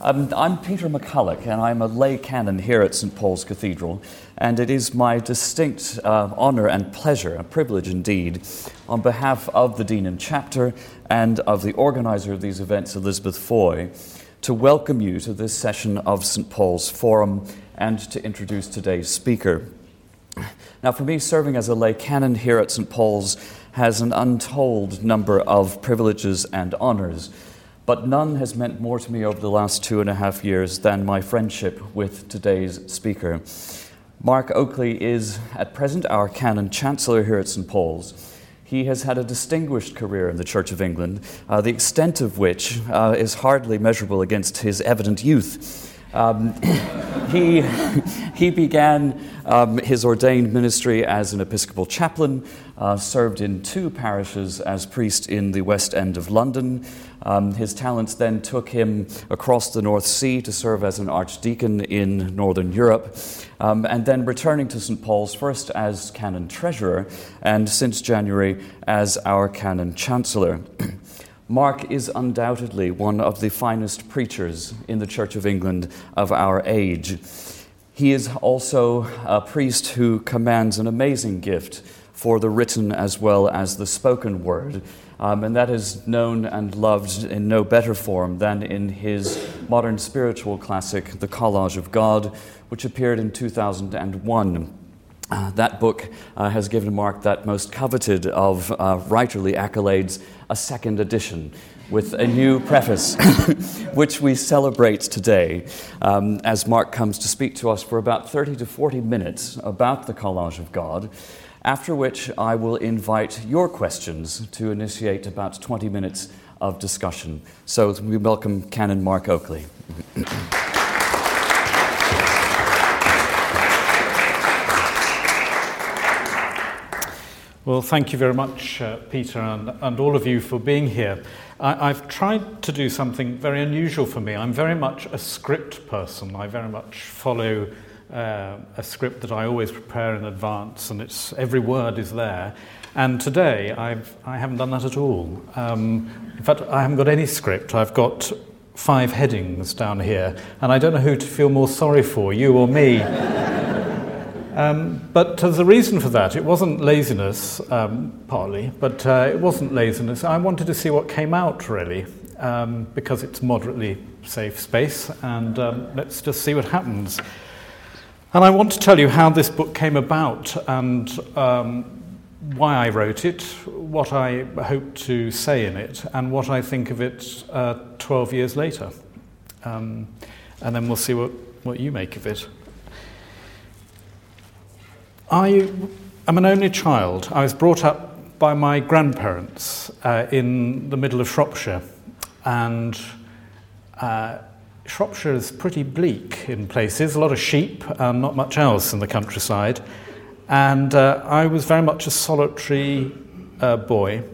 Um, I'm Peter McCulloch, and I'm a lay canon here at St. Paul's Cathedral. And it is my distinct uh, honour and pleasure, a privilege indeed, on behalf of the Dean and Chapter and of the organiser of these events, Elizabeth Foy, to welcome you to this session of St. Paul's Forum and to introduce today's speaker. Now, for me, serving as a lay canon here at St. Paul's has an untold number of privileges and honours. But none has meant more to me over the last two and a half years than my friendship with today's speaker. Mark Oakley is at present our Canon Chancellor here at St. Paul's. He has had a distinguished career in the Church of England, uh, the extent of which uh, is hardly measurable against his evident youth. Um, he, he began um, his ordained ministry as an Episcopal chaplain, uh, served in two parishes as priest in the West End of London. Um, his talents then took him across the North Sea to serve as an archdeacon in Northern Europe, um, and then returning to St. Paul's first as canon treasurer, and since January as our canon chancellor. Mark is undoubtedly one of the finest preachers in the Church of England of our age. He is also a priest who commands an amazing gift for the written as well as the spoken word. Um, and that is known and loved in no better form than in his modern spiritual classic, The Collage of God, which appeared in 2001. Uh, that book uh, has given Mark that most coveted of uh, writerly accolades, a second edition with a new preface, which we celebrate today um, as Mark comes to speak to us for about 30 to 40 minutes about the collage of God, after which I will invite your questions to initiate about 20 minutes of discussion. So we welcome Canon Mark Oakley. Well, thank you very much, uh, Peter, and, and all of you for being here. I, have tried to do something very unusual for me. I'm very much a script person. I very much follow uh, a script that I always prepare in advance, and it's, every word is there. And today, I've, I haven't done that at all. Um, in fact, I haven't got any script. I've got five headings down here, and I don't know who to feel more sorry for, you or me. Um, but there's a reason for that. It wasn't laziness, um, partly, but uh, it wasn't laziness. I wanted to see what came out, really, um, because it's moderately safe space, and um, let's just see what happens. And I want to tell you how this book came about and um, why I wrote it, what I hope to say in it, and what I think of it uh, 12 years later. Um, and then we'll see what, what you make of it. I am an only child. I was brought up by my grandparents uh, in the middle of Shropshire, and uh, Shropshire is pretty bleak in places, a lot of sheep and not much else in the countryside. And uh, I was very much a solitary uh, boy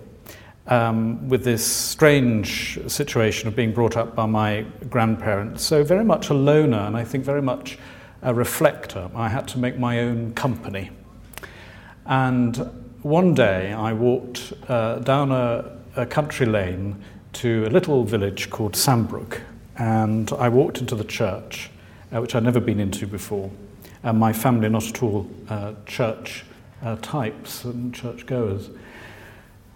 um, with this strange situation of being brought up by my grandparents. So, very much a loner, and I think very much a reflector. I had to make my own company. And one day I walked uh, down a, a, country lane to a little village called Sambrook, and I walked into the church, uh, which I'd never been into before. And my family not at all uh, church uh, types and church goers.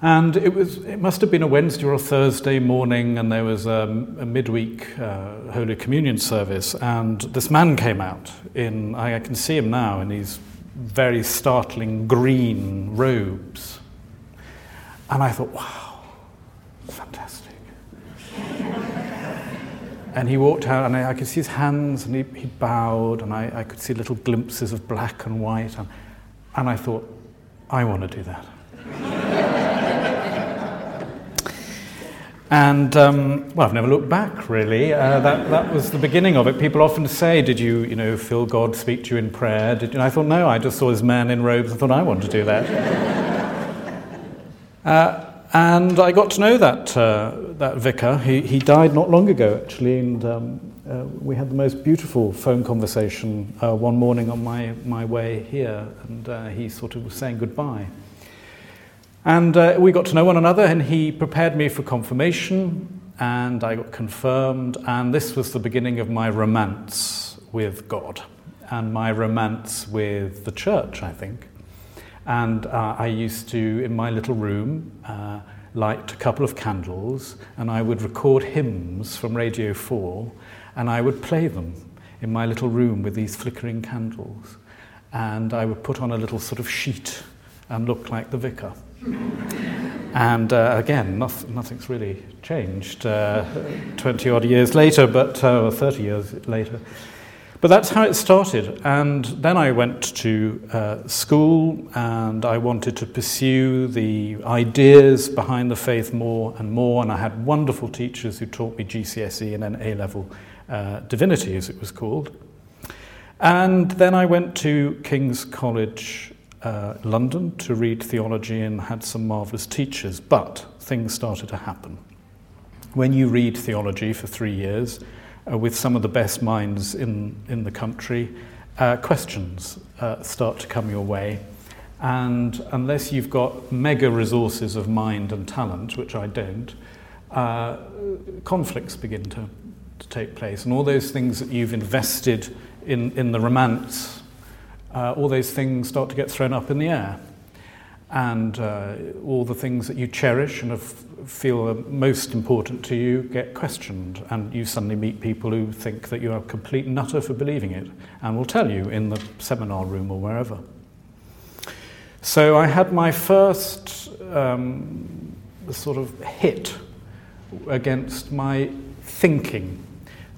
And it, was, it must have been a Wednesday or a Thursday morning, and there was um, a midweek uh, Holy Communion service. And this man came out in, I, I can see him now, in these very startling green robes. And I thought, wow, fantastic. And he walked out, and I, I, could see his hands, and he, he bowed, and I, I, could see little glimpses of black and white. And, and I thought, I want to do that. And um, well, I've never looked back really. Uh, that, that was the beginning of it. People often say, Did you, you know, feel God speak to you in prayer? Did you? And I thought, No, I just saw this man in robes. I thought, I want to do that. uh, and I got to know that, uh, that vicar. He, he died not long ago, actually, and um, uh, we had the most beautiful phone conversation uh, one morning on my, my way here, and uh, he sort of was saying goodbye. And uh, we got to know one another, and he prepared me for confirmation. and I got confirmed, and this was the beginning of my romance with God and my romance with the church, I think. And uh, I used to, in my little room, uh, light a couple of candles, and I would record hymns from Radio 4, and I would play them in my little room with these flickering candles. And I would put on a little sort of sheet and look like the vicar. And uh, again, nothing, nothing's really changed uh, 20 odd years later, but uh, 30 years later. But that's how it started. And then I went to uh, school and I wanted to pursue the ideas behind the faith more and more. And I had wonderful teachers who taught me GCSE and then A level uh, divinity, as it was called. And then I went to King's College uh, London to read theology and had some marvellous teachers, but things started to happen. When you read theology for three years uh, with some of the best minds in, in the country, uh, questions uh, start to come your way. And unless you've got mega resources of mind and talent, which I don't, uh, conflicts begin to, to take place. And all those things that you've invested in, in the romance uh, all those things start to get thrown up in the air. And uh, all the things that you cherish and have, feel are most important to you get questioned. And you suddenly meet people who think that you're a complete nutter for believing it and will tell you in the seminar room or wherever. So I had my first um, sort of hit against my thinking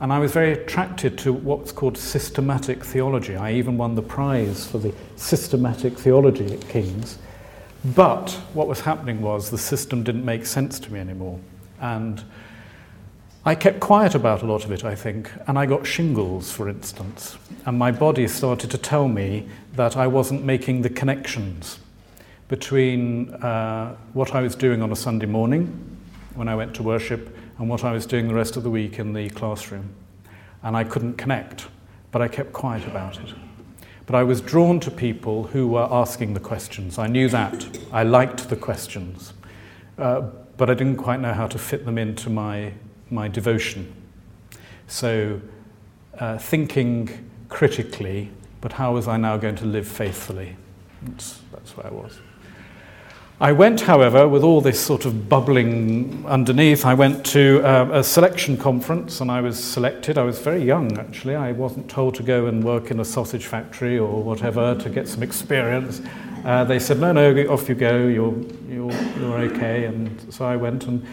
and I was very attracted to what's called systematic theology. I even won the prize for the systematic theology at King's. But what was happening was the system didn't make sense to me anymore. And I kept quiet about a lot of it, I think, and I got shingles, for instance. And my body started to tell me that I wasn't making the connections between uh, what I was doing on a Sunday morning when I went to worship and what I was doing the rest of the week in the classroom. And I couldn't connect, but I kept quiet about it. But I was drawn to people who were asking the questions. I knew that. I liked the questions. Uh, but I didn't quite know how to fit them into my, my devotion. So, uh, thinking critically, but how was I now going to live faithfully? That's, that's where I was. I went, however, with all this sort of bubbling underneath, I went to uh, a selection conference and I was selected. I was very young, actually. I wasn't told to go and work in a sausage factory or whatever to get some experience. Uh, they said, no, no, off you go, you're, you're, you're okay. And so I went and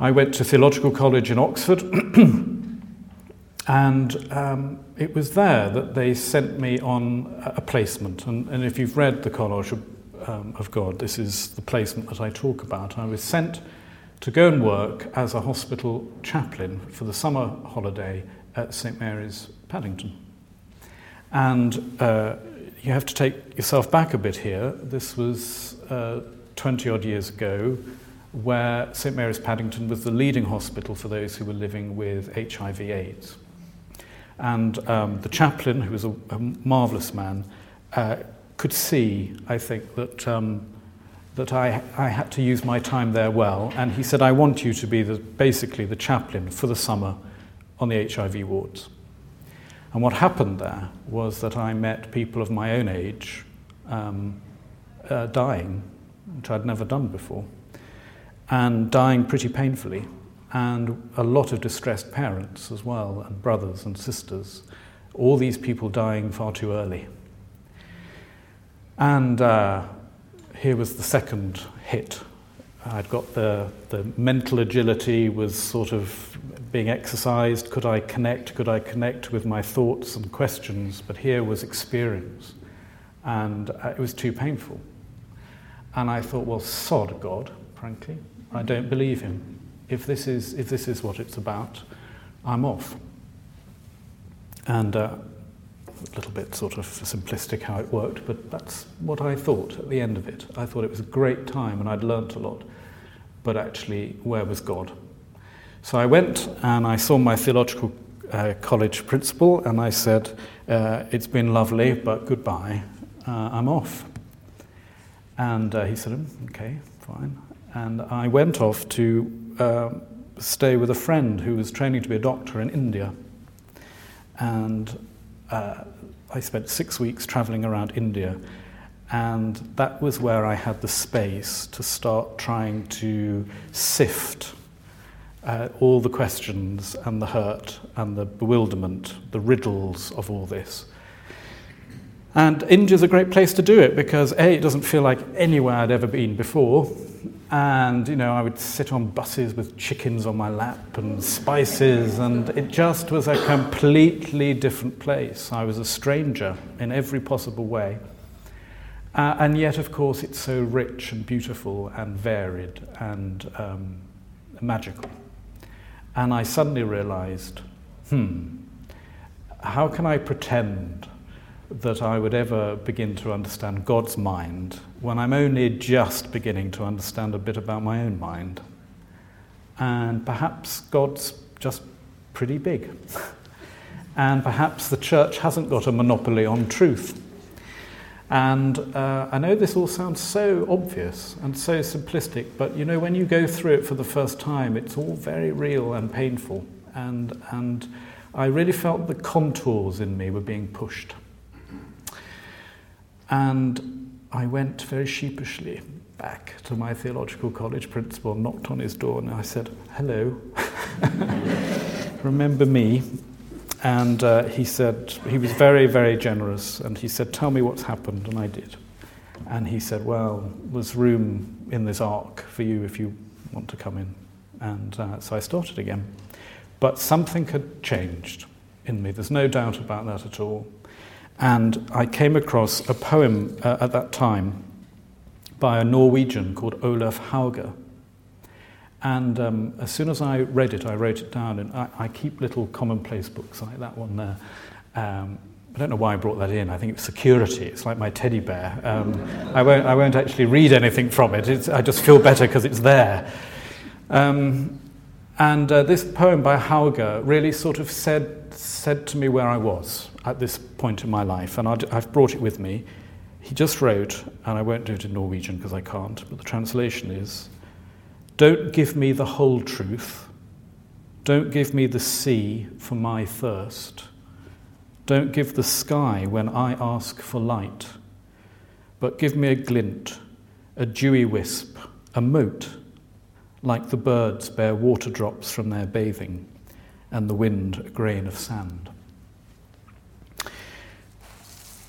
I went to theological college in Oxford. and um, it was there that they sent me on a placement. And, and if you've read the college, um, of God. This is the placement that I talk about. I was sent to go and work as a hospital chaplain for the summer holiday at St Mary's, Paddington. And uh, you have to take yourself back a bit here. This was uh, 20 odd years ago, where St Mary's Paddington was the leading hospital for those who were living with HIV/AIDS. And um, the chaplain, who was a, a marvellous man, uh, could see, I think, that, um, that I, I had to use my time there well. And he said, I want you to be the, basically the chaplain for the summer on the HIV wards. And what happened there was that I met people of my own age um, uh, dying, which I'd never done before, and dying pretty painfully, and a lot of distressed parents as well, and brothers and sisters. All these people dying far too early. And uh, here was the second hit. I'd got the, the mental agility was sort of being exercised. Could I connect? Could I connect with my thoughts and questions? But here was experience. And uh, it was too painful. And I thought, well, sod God, frankly. I don't believe him. If this is, if this is what it's about, I'm off. And uh, a little bit sort of simplistic how it worked, but that's what I thought at the end of it. I thought it was a great time and I'd learnt a lot, but actually, where was God? So I went and I saw my theological uh, college principal and I said, uh, It's been lovely, but goodbye, uh, I'm off. And uh, he said, mm, Okay, fine. And I went off to um, stay with a friend who was training to be a doctor in India. And uh, I spent six weeks traveling around India, and that was where I had the space to start trying to sift uh, all the questions and the hurt and the bewilderment, the riddles of all this. And India's a great place to do it because A, it doesn't feel like anywhere I'd ever been before. And, you know, I would sit on buses with chickens on my lap and spices, and it just was a completely different place. I was a stranger in every possible way. Uh, and yet, of course, it's so rich and beautiful and varied and um, magical. And I suddenly realized hmm, how can I pretend that I would ever begin to understand God's mind when I'm only just beginning to understand a bit about my own mind? And perhaps God's just pretty big. and perhaps the church hasn't got a monopoly on truth. And uh, I know this all sounds so obvious and so simplistic, but you know, when you go through it for the first time, it's all very real and painful. And, and I really felt the contours in me were being pushed. And I went very sheepishly back to my theological college principal, knocked on his door, and I said, Hello, remember me? And uh, he said, he was very, very generous. And he said, Tell me what's happened. And I did. And he said, Well, there's room in this ark for you if you want to come in. And uh, so I started again. But something had changed in me. There's no doubt about that at all. And I came across a poem uh, at that time by a Norwegian called Olav Hauge. And um, as soon as I read it, I wrote it down. And I, I keep little commonplace books like that one there. Um, I don't know why I brought that in. I think it's security. It's like my teddy bear. Um, I, won't, I won't actually read anything from it. It's, I just feel better because it's there. Um, and uh, this poem by Hauge really sort of said, said to me where I was at this point in my life. And i I've brought it with me. He just wrote, and I won't do it in Norwegian because I can't, but the translation is don't give me the whole truth. Don't give me the sea for my thirst. Don't give the sky when I ask for light. But give me a glint, a dewy wisp, a mote, like the birds bear water drops from their bathing, and the wind a grain of sand.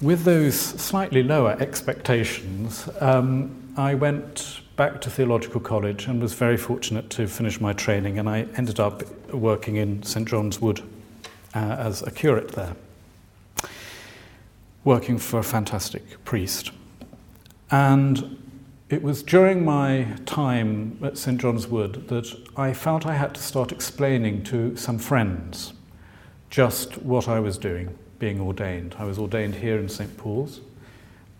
With those slightly lower expectations, um, I went back to theological college and was very fortunate to finish my training. And I ended up working in St John's Wood uh, as a curate there, working for a fantastic priest. And it was during my time at St John's Wood that I felt I had to start explaining to some friends just what I was doing, being ordained. I was ordained here in St Paul's.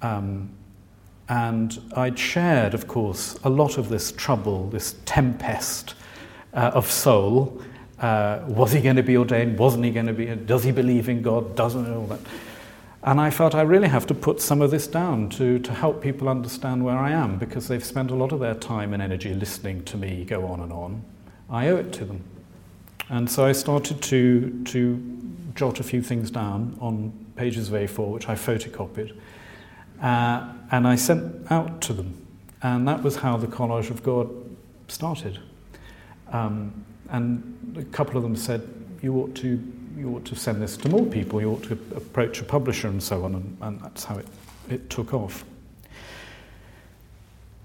Um, and I'd shared, of course, a lot of this trouble, this tempest uh, of soul. Uh, was he going to be ordained? Wasn't he going to be? Does he believe in God? Doesn't all that? And I felt I really have to put some of this down to, to help people understand where I am because they've spent a lot of their time and energy listening to me go on and on. I owe it to them. And so I started to, to jot a few things down on pages of A4, which I photocopied. Uh, and I sent out to them. And that was how the Collage of God started. Um, and a couple of them said, you ought to, you ought to send this to more people, you ought to approach a publisher and so on, and, and that's how it, it took off.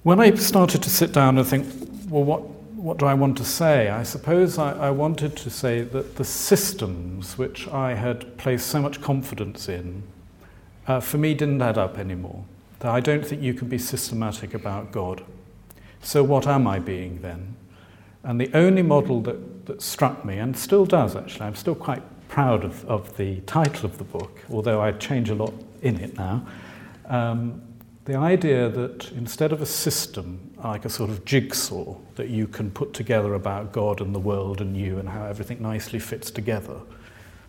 When I started to sit down and think, well, what, what do I want to say? I suppose I, I wanted to say that the systems which I had placed so much confidence in uh, for me didn't add up anymore. That I don't think you can be systematic about God. So, what am I being then? And the only model that, that struck me, and still does actually, I'm still quite proud of, of the title of the book, although I change a lot in it now. Um, the idea that instead of a system, like a sort of jigsaw that you can put together about God and the world and you and how everything nicely fits together,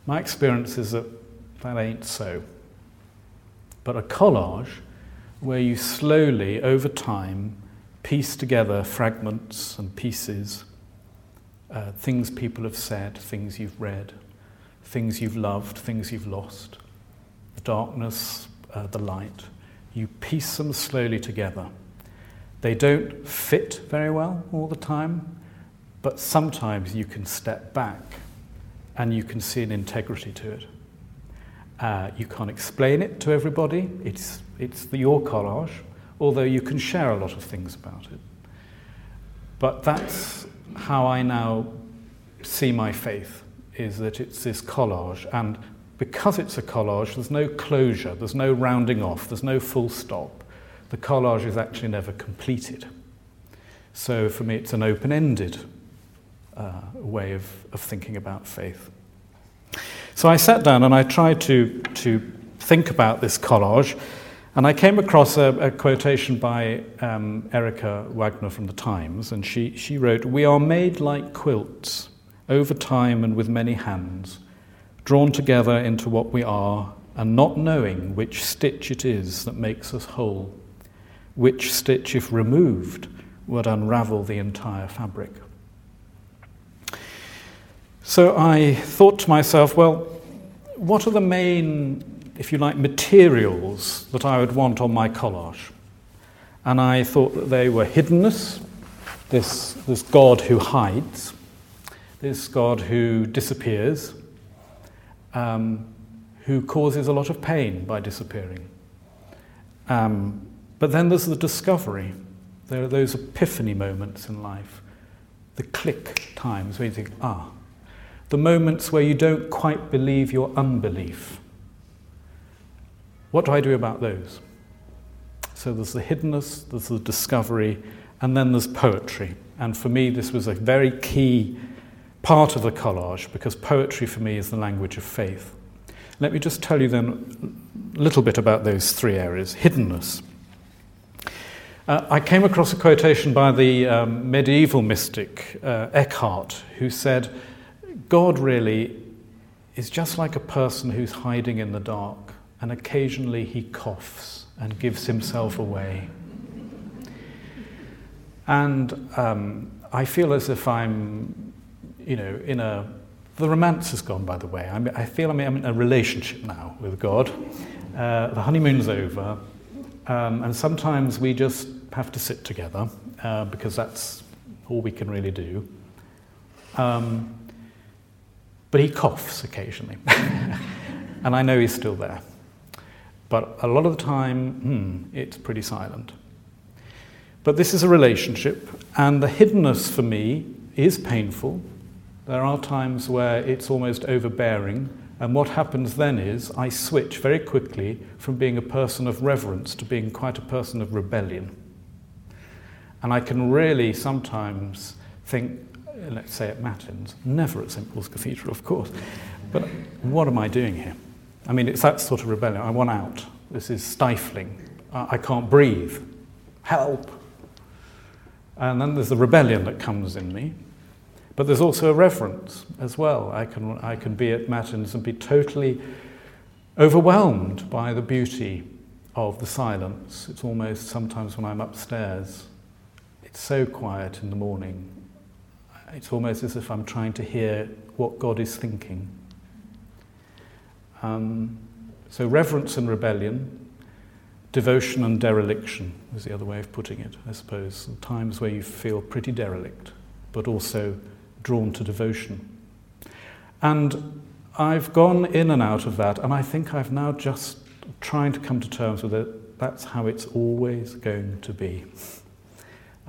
my experience is that that ain't so but a collage where you slowly, over time, piece together fragments and pieces uh, things people have said, things you've read, things you've loved, things you've lost, the darkness, uh, the light. You piece them slowly together. They don't fit very well all the time, but sometimes you can step back and you can see an integrity to it. Uh, you can't explain it to everybody, it's, it's the, your collage, although you can share a lot of things about it. But that's how I now see my faith, is that it's this collage. And because it's a collage, there's no closure, there's no rounding off, there's no full stop. The collage is actually never completed. So for me, it's an open ended uh, way of, of thinking about faith. So I sat down and I tried to, to think about this collage. And I came across a, a quotation by um, Erica Wagner from the Times, and she, she wrote, We are made like quilts, over time and with many hands, drawn together into what we are, and not knowing which stitch it is that makes us whole, which stitch, if removed, would unravel the entire fabric. So I thought to myself, well, what are the main if you like, materials that I would want on my collage. And I thought that they were hiddenness, this, this God who hides, this God who disappears, um, who causes a lot of pain by disappearing. Um, but then there's the discovery. There are those epiphany moments in life, the click times where you think, ah, the moments where you don't quite believe your unbelief what do I do about those? So there's the hiddenness, there's the discovery, and then there's poetry. And for me, this was a very key part of the collage because poetry for me is the language of faith. Let me just tell you then a little bit about those three areas. Hiddenness. Uh, I came across a quotation by the um, medieval mystic uh, Eckhart, who said, God really is just like a person who's hiding in the dark and occasionally he coughs and gives himself away. And um, I feel as if I'm, you know, in a. The romance has gone, by the way. I'm, I feel I'm in a relationship now with God. Uh, the honeymoon's over, um, and sometimes we just have to sit together uh, because that's all we can really do. Um, but he coughs occasionally, and I know he's still there. But a lot of the time, hmm, it's pretty silent. But this is a relationship, and the hiddenness for me is painful. There are times where it's almost overbearing, and what happens then is I switch very quickly from being a person of reverence to being quite a person of rebellion. And I can really sometimes think, uh, let's say at Matins, never at St Paul's Cathedral, of course, but what am I doing here? I mean, it's that sort of rebellion. I want out. This is stifling. I can't breathe. Help. And then there's the rebellion that comes in me. But there's also a reverence as well. I can, I can be at Matins and be totally overwhelmed by the beauty of the silence. It's almost sometimes when I'm upstairs, it's so quiet in the morning. It's almost as if I'm trying to hear what God is thinking. Um, so, reverence and rebellion, devotion and dereliction is the other way of putting it, I suppose. Times where you feel pretty derelict, but also drawn to devotion. And I've gone in and out of that, and I think I've now just trying to come to terms with it. That's how it's always going to be.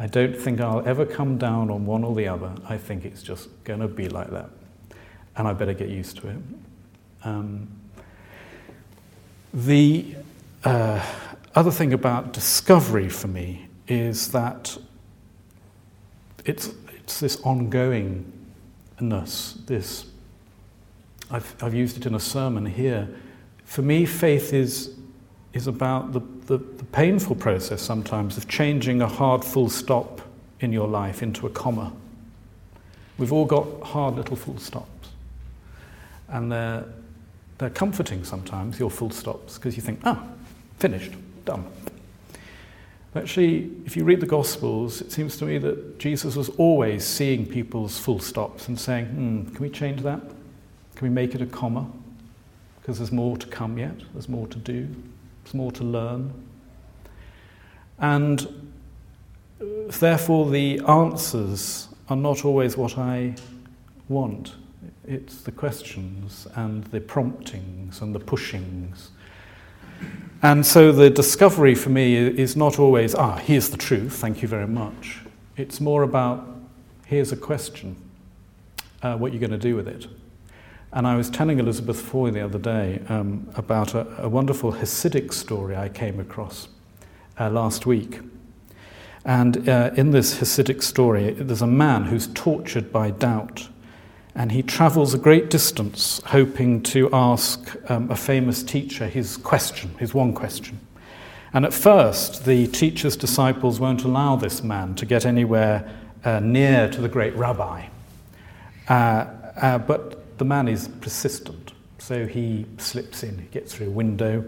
I don't think I'll ever come down on one or the other. I think it's just going to be like that. And I better get used to it. Um, the uh, other thing about discovery for me is that it's, it's this ongoingness, this, I've, I've used it in a sermon here. For me, faith is, is about the, the, the painful process sometimes of changing a hard full stop in your life into a comma. We've all got hard little full stops. And they're, they're comforting sometimes, your full stops, because you think, ah, finished, done. But Actually, if you read the Gospels, it seems to me that Jesus was always seeing people's full stops and saying, hmm, can we change that? Can we make it a comma? Because there's more to come yet, there's more to do, there's more to learn. And therefore, the answers are not always what I want. It's the questions and the promptings and the pushings and so the discovery for me is not always, ah, here's the truth, thank you very much. It's more about, here's a question, uh, what you're going to do with it. And I was telling Elizabeth Foy the other day um, about a, a, wonderful Hasidic story I came across uh, last week. And uh, in this Hasidic story, there's a man who's tortured by doubt and he travels a great distance hoping to ask um, a famous teacher his question, his one question. And at first, the teacher's disciples won't allow this man to get anywhere uh, near to the great rabbi. Uh, uh, but the man is persistent, so he slips in, he gets through a window,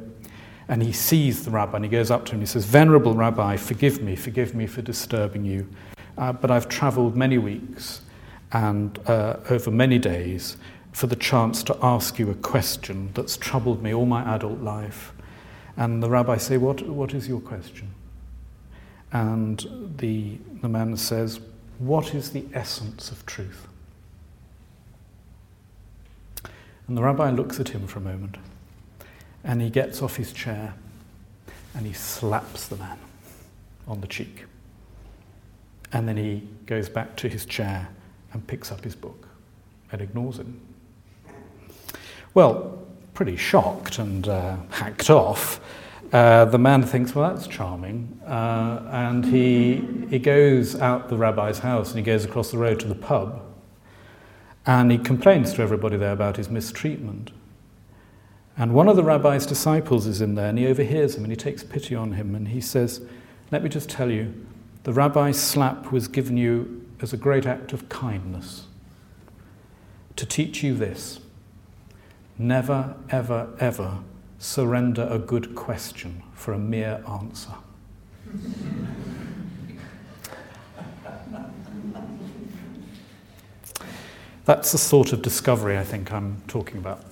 and he sees the rabbi and he goes up to him and he says, Venerable rabbi, forgive me, forgive me for disturbing you, uh, but I've traveled many weeks and uh, over many days for the chance to ask you a question that's troubled me all my adult life. And the rabbi say, what, what is your question? And the, the man says, What is the essence of truth? And the rabbi looks at him for a moment and he gets off his chair and he slaps the man on the cheek. And then he goes back to his chair and picks up his book and ignores him. Well, pretty shocked and uh, hacked off, uh, the man thinks, well, that's charming. Uh, and he, he goes out the rabbi's house and he goes across the road to the pub and he complains to everybody there about his mistreatment. And one of the rabbi's disciples is in there and he overhears him and he takes pity on him and he says, Let me just tell you, the rabbi's slap was given you as a great act of kindness to teach you this never, ever, ever surrender a good question for a mere answer. That's the sort of discovery I think I'm talking about.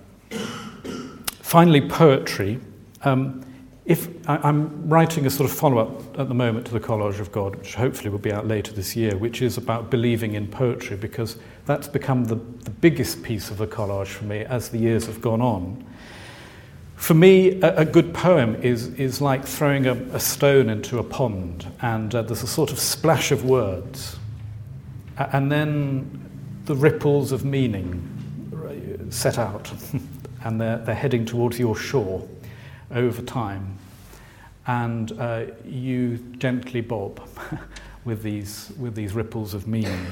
Finally, poetry. Um, if I, am writing a sort of follow-up at the moment to the Collage of God, which hopefully will be out later this year, which is about believing in poetry, because that's become the, the biggest piece of the collage for me as the years have gone on. For me, a, a good poem is, is like throwing a, a stone into a pond, and uh, there's a sort of splash of words, and then the ripples of meaning set out, and they're, they're heading towards your shore over time and uh, you gently bob with these, with these ripples of meaning.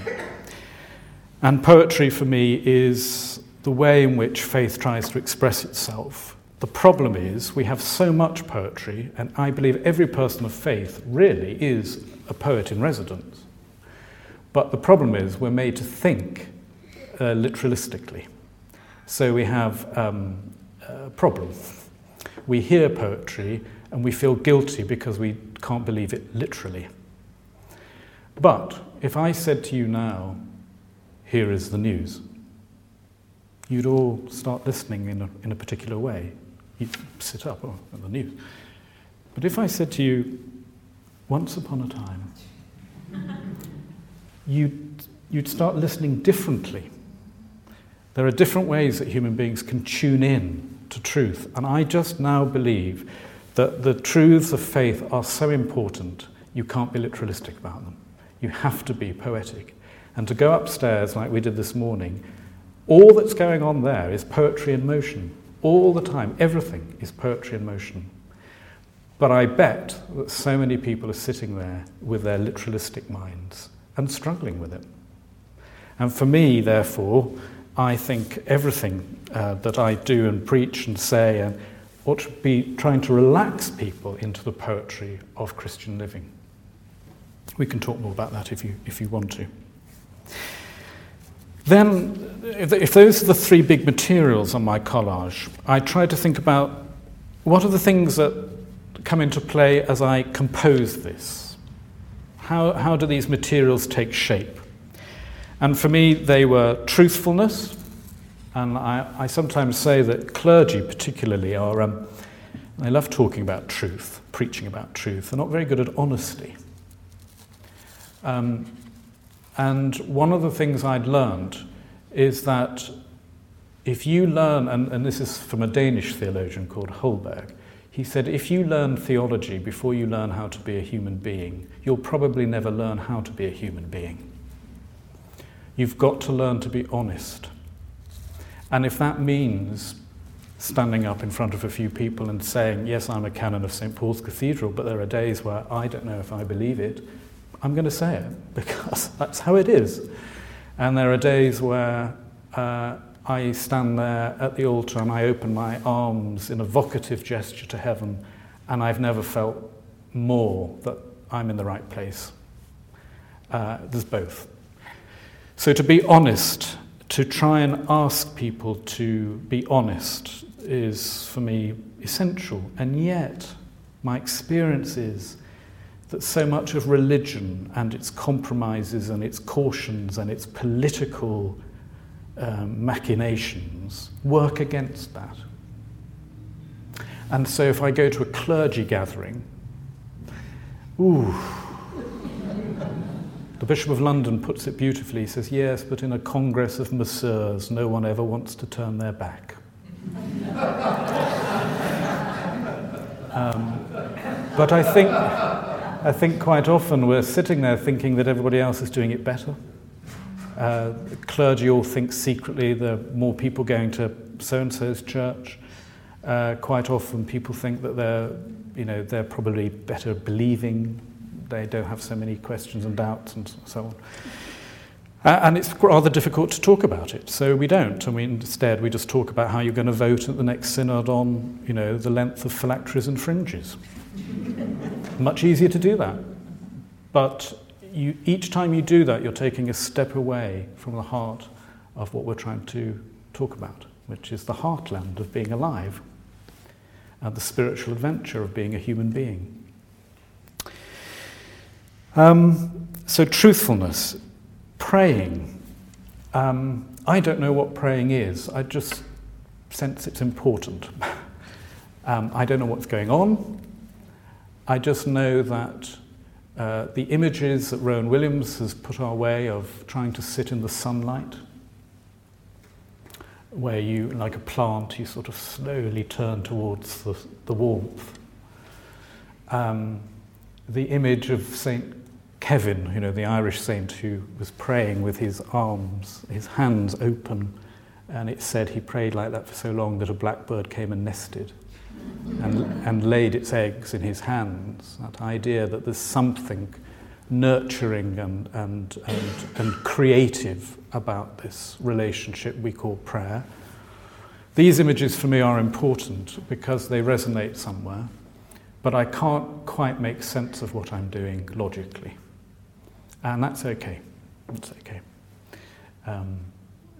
And poetry for me is the way in which faith tries to express itself. The problem is we have so much poetry, and I believe every person of faith really is a poet in residence. But the problem is we're made to think uh, literalistically. So we have um. We hear poetry and we feel guilty because we can't believe it literally. But if I said to you now, here is the news, you'd all start listening in a, in a particular way. You'd sit up, oh, the news. But if I said to you, once upon a time, you'd, you'd start listening differently. There are different ways that human beings can tune in to truth. And I just now believe that the truths of faith are so important, you can't be literalistic about them. You have to be poetic. And to go upstairs like we did this morning, all that's going on there is poetry in motion. All the time, everything is poetry in motion. But I bet that so many people are sitting there with their literalistic minds and struggling with it. And for me, therefore, I think everything uh, that I do and preach and say and ought to be trying to relax people into the poetry of Christian living. We can talk more about that if you, if you want to. Then, if those are the three big materials on my collage, I try to think about what are the things that come into play as I compose this? How, how do these materials take shape? And for me, they were truthfulness. And I, I sometimes say that clergy, particularly, are, um, they love talking about truth, preaching about truth. They're not very good at honesty. Um, and one of the things I'd learned is that if you learn, and, and this is from a Danish theologian called Holberg, he said, if you learn theology before you learn how to be a human being, you'll probably never learn how to be a human being. You've got to learn to be honest. And if that means standing up in front of a few people and saying, Yes, I'm a canon of St. Paul's Cathedral, but there are days where I don't know if I believe it, I'm going to say it because that's how it is. And there are days where uh, I stand there at the altar and I open my arms in a vocative gesture to heaven, and I've never felt more that I'm in the right place. Uh, there's both. So, to be honest, to try and ask people to be honest is for me essential. And yet, my experience is that so much of religion and its compromises and its cautions and its political um, machinations work against that. And so if I go to a clergy gathering, ooh, the Bishop of London puts it beautifully. He says, Yes, but in a congress of masseurs, no one ever wants to turn their back. um, but I think, I think quite often we're sitting there thinking that everybody else is doing it better. Uh, clergy all think secretly there are more people going to so and so's church. Uh, quite often, people think that they're, you know, they're probably better believing. They don't have so many questions and doubts and so on. Uh, and it's rather difficult to talk about it, so we don't. And we, instead, we just talk about how you're going to vote at the next synod on, you know, the length of phylacteries and fringes. Much easier to do that. But you, each time you do that, you're taking a step away from the heart of what we're trying to talk about, which is the heartland of being alive and the spiritual adventure of being a human being. Um, so, truthfulness, praying. Um, I don't know what praying is, I just sense it's important. um, I don't know what's going on. I just know that uh, the images that Rowan Williams has put our way of trying to sit in the sunlight, where you, like a plant, you sort of slowly turn towards the, the warmth. Um, the image of St. Kevin, you know, the Irish saint who was praying with his arms, his hands open, and it said he prayed like that for so long that a blackbird came and nested and, and laid its eggs in his hands. That idea that there's something nurturing and, and, and, and creative about this relationship we call prayer. These images for me are important because they resonate somewhere, but I can't quite make sense of what I'm doing logically. And that's okay. That's okay. Um,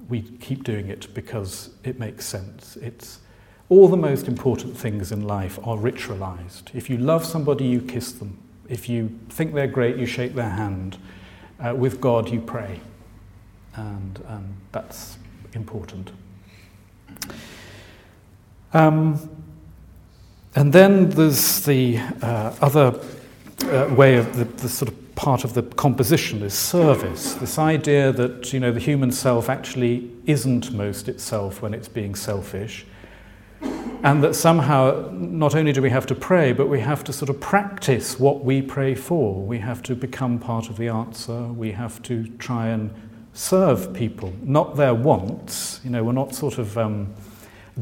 we keep doing it because it makes sense. It's, all the most important things in life are ritualized. If you love somebody, you kiss them. If you think they're great, you shake their hand. Uh, with God, you pray. And um, that's important. Um, and then there's the uh, other uh, way of the, the sort of part of the composition is service. This idea that you know the human self actually isn't most itself when it's being selfish, and that somehow not only do we have to pray, but we have to sort of practice what we pray for. We have to become part of the answer. We have to try and serve people, not their wants. You know, we're not sort of um,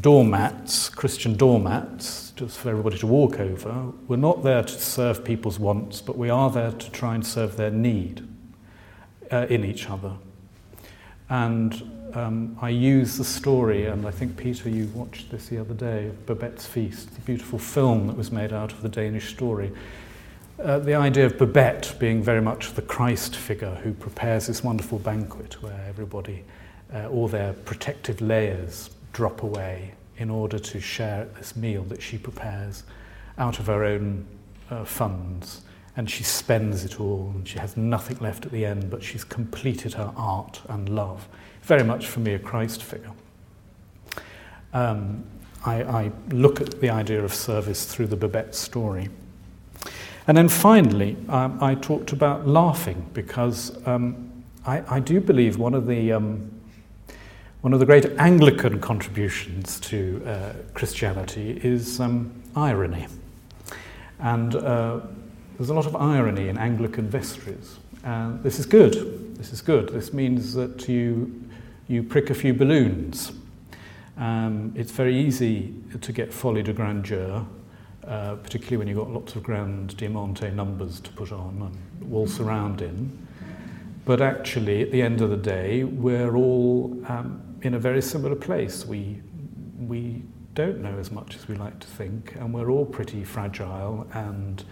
doormats, Christian doormats, just for everybody to walk over. We're not there to serve people's wants, but we are there to try and serve their need uh, in each other. And um, I use the story, and I think, Peter, you watched this the other day, Babette's Feast, the beautiful film that was made out of the Danish story. Uh, the idea of Babette being very much the Christ figure who prepares this wonderful banquet where everybody, uh, all their protective layers drop away in order to share this meal that she prepares. out of her own uh, funds and she spends it all and she has nothing left at the end, but she's completed her art and love. Very much for me a Christ figure. Um, I, I look at the idea of service through the Babette story. And then finally, um, I talked about laughing because um, I, I, do believe one of the um, one of the great Anglican contributions to uh, Christianity is um, irony, and uh, there's a lot of irony in Anglican vestries. And this is good. This is good. This means that you, you prick a few balloons. Um, it's very easy to get folie de grandeur, uh, particularly when you've got lots of grand Diamante numbers to put on and waltz around in. But actually, at the end of the day, we're all um, in a very similar place. We, we don't know as much as we like to think, and we're all pretty fragile and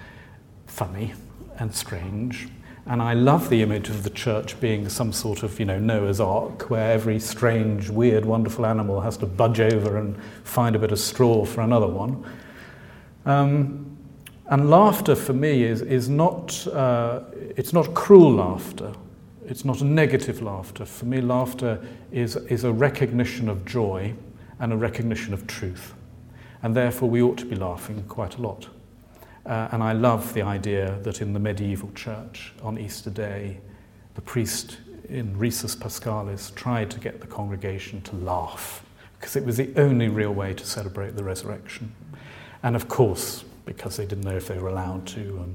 funny and strange. And I love the image of the church being some sort of, you know, Noah's Ark, where every strange, weird, wonderful animal has to budge over and find a bit of straw for another one. Um, and laughter for me is, is not, uh, it's not cruel laughter. It's not a negative laughter. For me, laughter is, is a recognition of joy and a recognition of truth. And therefore, we ought to be laughing quite a lot. Uh, and I love the idea that in the medieval church on Easter Day, the priest in Risus Paschalis tried to get the congregation to laugh because it was the only real way to celebrate the resurrection. And of course, because they didn't know if they were allowed to,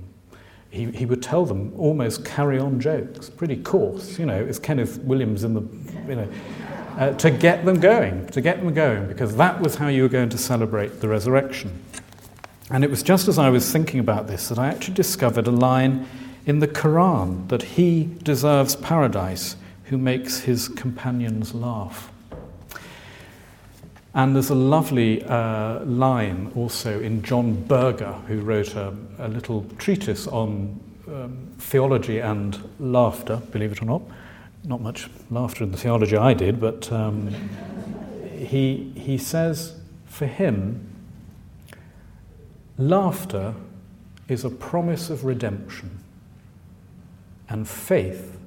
he, he would tell them almost carry on jokes, pretty coarse, you know, it's Kenneth Williams in the, you know, uh, to get them going, to get them going, because that was how you were going to celebrate the resurrection. And it was just as I was thinking about this that I actually discovered a line in the Quran that he deserves paradise who makes his companions laugh. And there's a lovely uh, line also in John Berger, who wrote a, a little treatise on um, theology and laughter, believe it or not. Not much laughter in the theology I did, but um, he, he says for him, Laughter is a promise of redemption, and faith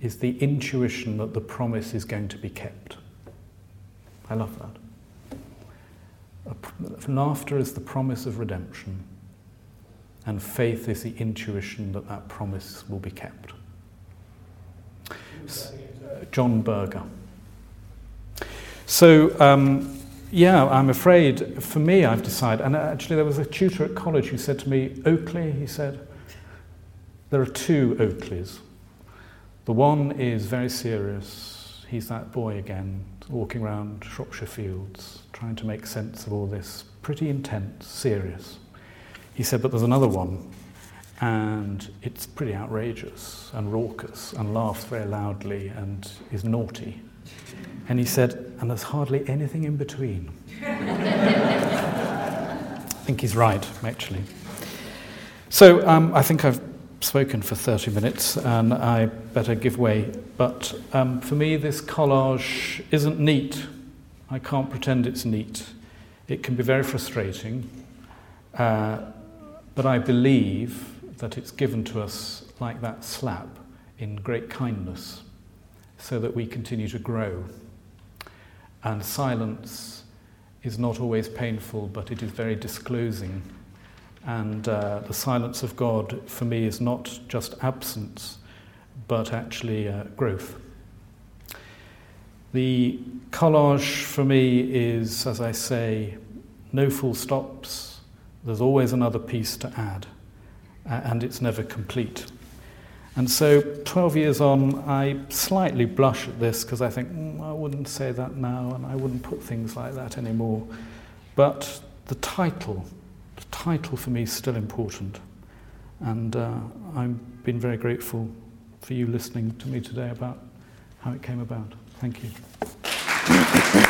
is the intuition that the promise is going to be kept. I love that. Laughter is the promise of redemption, and faith is the intuition that that promise will be kept. John Berger. So, um, yeah, I'm afraid for me, I've decided, and actually, there was a tutor at college who said to me, Oakley, he said, there are two Oakleys. The one is very serious. He's that boy again, walking around Shropshire fields, trying to make sense of all this, pretty intense, serious. He said, but there's another one, and it's pretty outrageous and raucous and laughs very loudly and is naughty. And he said, and there's hardly anything in between. I think he's right, actually. So um, I think I've spoken for 30 minutes and I better give way. But um, for me, this collage isn't neat. I can't pretend it's neat. It can be very frustrating. Uh, but I believe that it's given to us like that slap in great kindness so that we continue to grow. And silence is not always painful, but it is very disclosing. And uh, the silence of God, for me, is not just absence, but actually uh, growth. The collage for me is, as I say, no full stops. There's always another piece to add, and it's never complete. And so, 12 years on, I slightly blush at this because I think, mm, I wouldn't say that now and I wouldn't put things like that anymore. But the title, the title for me is still important. And uh, I've been very grateful for you listening to me today about how it came about. Thank you.